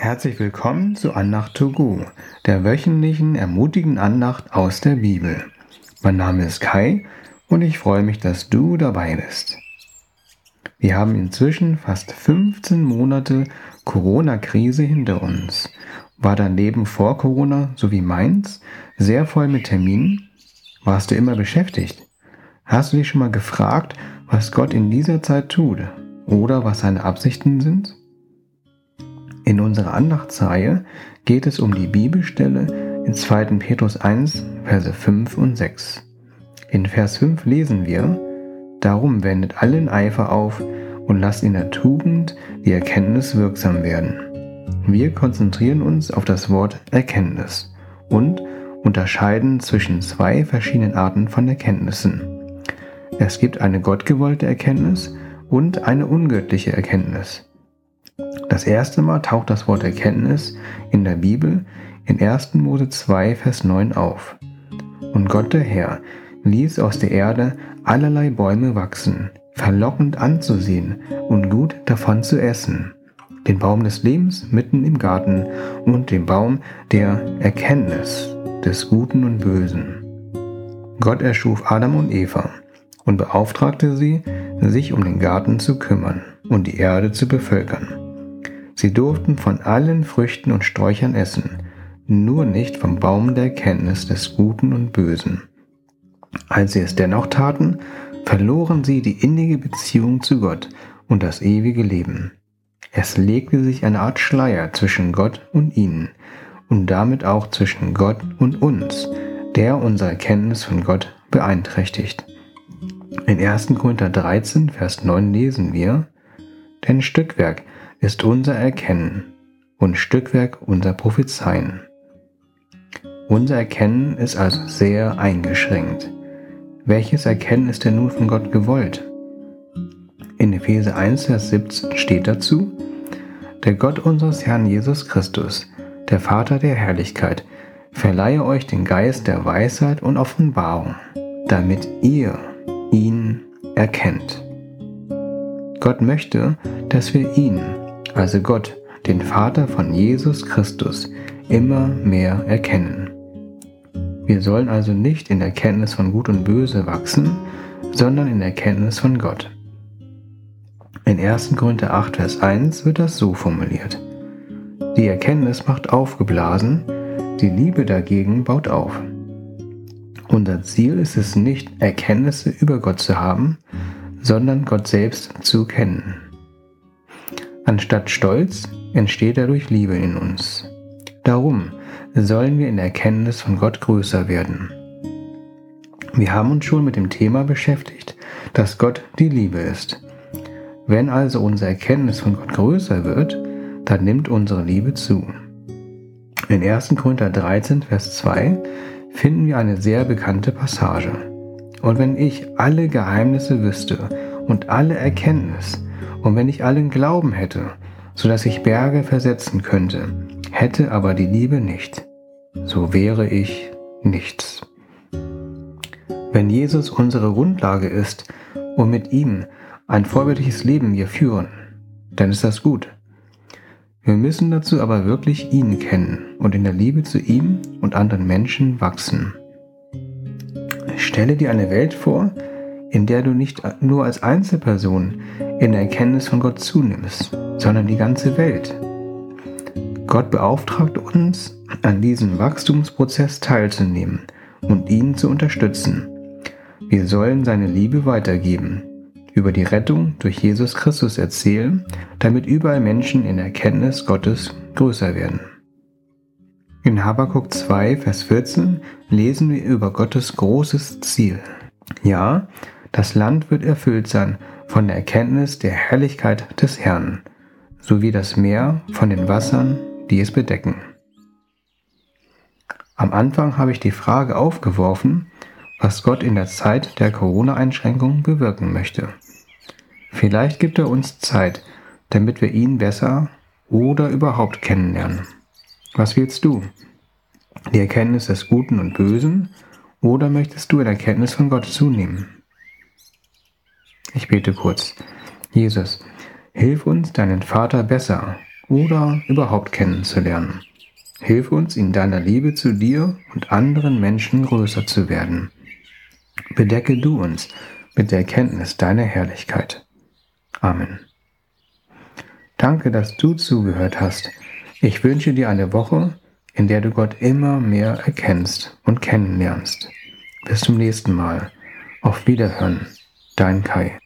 Herzlich willkommen zu Andacht to Go, der wöchentlichen ermutigenden Andacht aus der Bibel. Mein Name ist Kai und ich freue mich, dass du dabei bist. Wir haben inzwischen fast 15 Monate Corona-Krise hinter uns. War dein Leben vor Corona, so wie meins, sehr voll mit Terminen? Warst du immer beschäftigt? Hast du dich schon mal gefragt, was Gott in dieser Zeit tut oder was seine Absichten sind? In unserer Andachtsreihe geht es um die Bibelstelle in 2. Petrus 1, Verse 5 und 6. In Vers 5 lesen wir, Darum wendet allen Eifer auf und lasst in der Tugend die Erkenntnis wirksam werden. Wir konzentrieren uns auf das Wort Erkenntnis und unterscheiden zwischen zwei verschiedenen Arten von Erkenntnissen. Es gibt eine gottgewollte Erkenntnis und eine ungöttliche Erkenntnis. Das erste Mal taucht das Wort Erkenntnis in der Bibel in 1. Mose 2, Vers 9 auf. Und Gott der Herr ließ aus der Erde allerlei Bäume wachsen, verlockend anzusehen und gut davon zu essen. Den Baum des Lebens mitten im Garten und den Baum der Erkenntnis des Guten und Bösen. Gott erschuf Adam und Eva und beauftragte sie, sich um den Garten zu kümmern und die Erde zu bevölkern. Sie durften von allen Früchten und Sträuchern essen, nur nicht vom Baum der Erkenntnis des Guten und Bösen. Als sie es dennoch taten, verloren sie die innige Beziehung zu Gott und das ewige Leben. Es legte sich eine Art Schleier zwischen Gott und ihnen und damit auch zwischen Gott und uns, der unsere Erkenntnis von Gott beeinträchtigt. In 1. Korinther 13, Vers 9 lesen wir, Denn Stückwerk ist unser Erkennen und Stückwerk unser Prophezeien. Unser Erkennen ist also sehr eingeschränkt. Welches Erkennen ist denn nun von Gott gewollt? In Epheser 1, Vers 17 steht dazu, der Gott unseres Herrn Jesus Christus, der Vater der Herrlichkeit, verleihe euch den Geist der Weisheit und Offenbarung, damit ihr ihn erkennt. Gott möchte, dass wir ihn, also Gott, den Vater von Jesus Christus, immer mehr erkennen. Wir sollen also nicht in der Erkenntnis von Gut und Böse wachsen, sondern in der Erkenntnis von Gott. In 1. Korinther 8, Vers 1 wird das so formuliert. Die Erkenntnis macht aufgeblasen, die Liebe dagegen baut auf. Unser Ziel ist es nicht, Erkenntnisse über Gott zu haben, sondern Gott selbst zu kennen. Anstatt Stolz entsteht dadurch Liebe in uns. Darum sollen wir in der Erkenntnis von Gott größer werden. Wir haben uns schon mit dem Thema beschäftigt, dass Gott die Liebe ist. Wenn also unsere Erkenntnis von Gott größer wird, dann nimmt unsere Liebe zu. In 1. Korinther 13, Vers 2 finden wir eine sehr bekannte Passage. Und wenn ich alle Geheimnisse wüsste und alle Erkenntnis, und wenn ich allen Glauben hätte, so dass ich Berge versetzen könnte, hätte aber die Liebe nicht, so wäre ich nichts. Wenn Jesus unsere Grundlage ist und mit ihm ein vorbildliches Leben wir führen, dann ist das gut. Wir müssen dazu aber wirklich ihn kennen und in der Liebe zu ihm und anderen Menschen wachsen. Stelle dir eine Welt vor, in der du nicht nur als Einzelperson in der Erkenntnis von Gott zunimmst, sondern die ganze Welt. Gott beauftragt uns, an diesem Wachstumsprozess teilzunehmen und ihn zu unterstützen. Wir sollen seine Liebe weitergeben über die Rettung durch Jesus Christus erzählen, damit überall Menschen in Erkenntnis Gottes größer werden. In Habakkuk 2, Vers 14 lesen wir über Gottes großes Ziel. Ja, das Land wird erfüllt sein von der Erkenntnis der Herrlichkeit des Herrn, sowie das Meer von den Wassern, die es bedecken. Am Anfang habe ich die Frage aufgeworfen, was Gott in der Zeit der Corona-Einschränkung bewirken möchte. Vielleicht gibt er uns Zeit, damit wir ihn besser oder überhaupt kennenlernen. Was willst du? Die Erkenntnis des Guten und Bösen oder möchtest du in Erkenntnis von Gott zunehmen? Ich bete kurz. Jesus, hilf uns, deinen Vater besser oder überhaupt kennenzulernen. Hilf uns in deiner Liebe zu dir und anderen Menschen größer zu werden. Bedecke du uns mit der Erkenntnis deiner Herrlichkeit. Amen. Danke, dass du zugehört hast. Ich wünsche dir eine Woche, in der du Gott immer mehr erkennst und kennenlernst. Bis zum nächsten Mal. Auf Wiederhören. Dein Kai.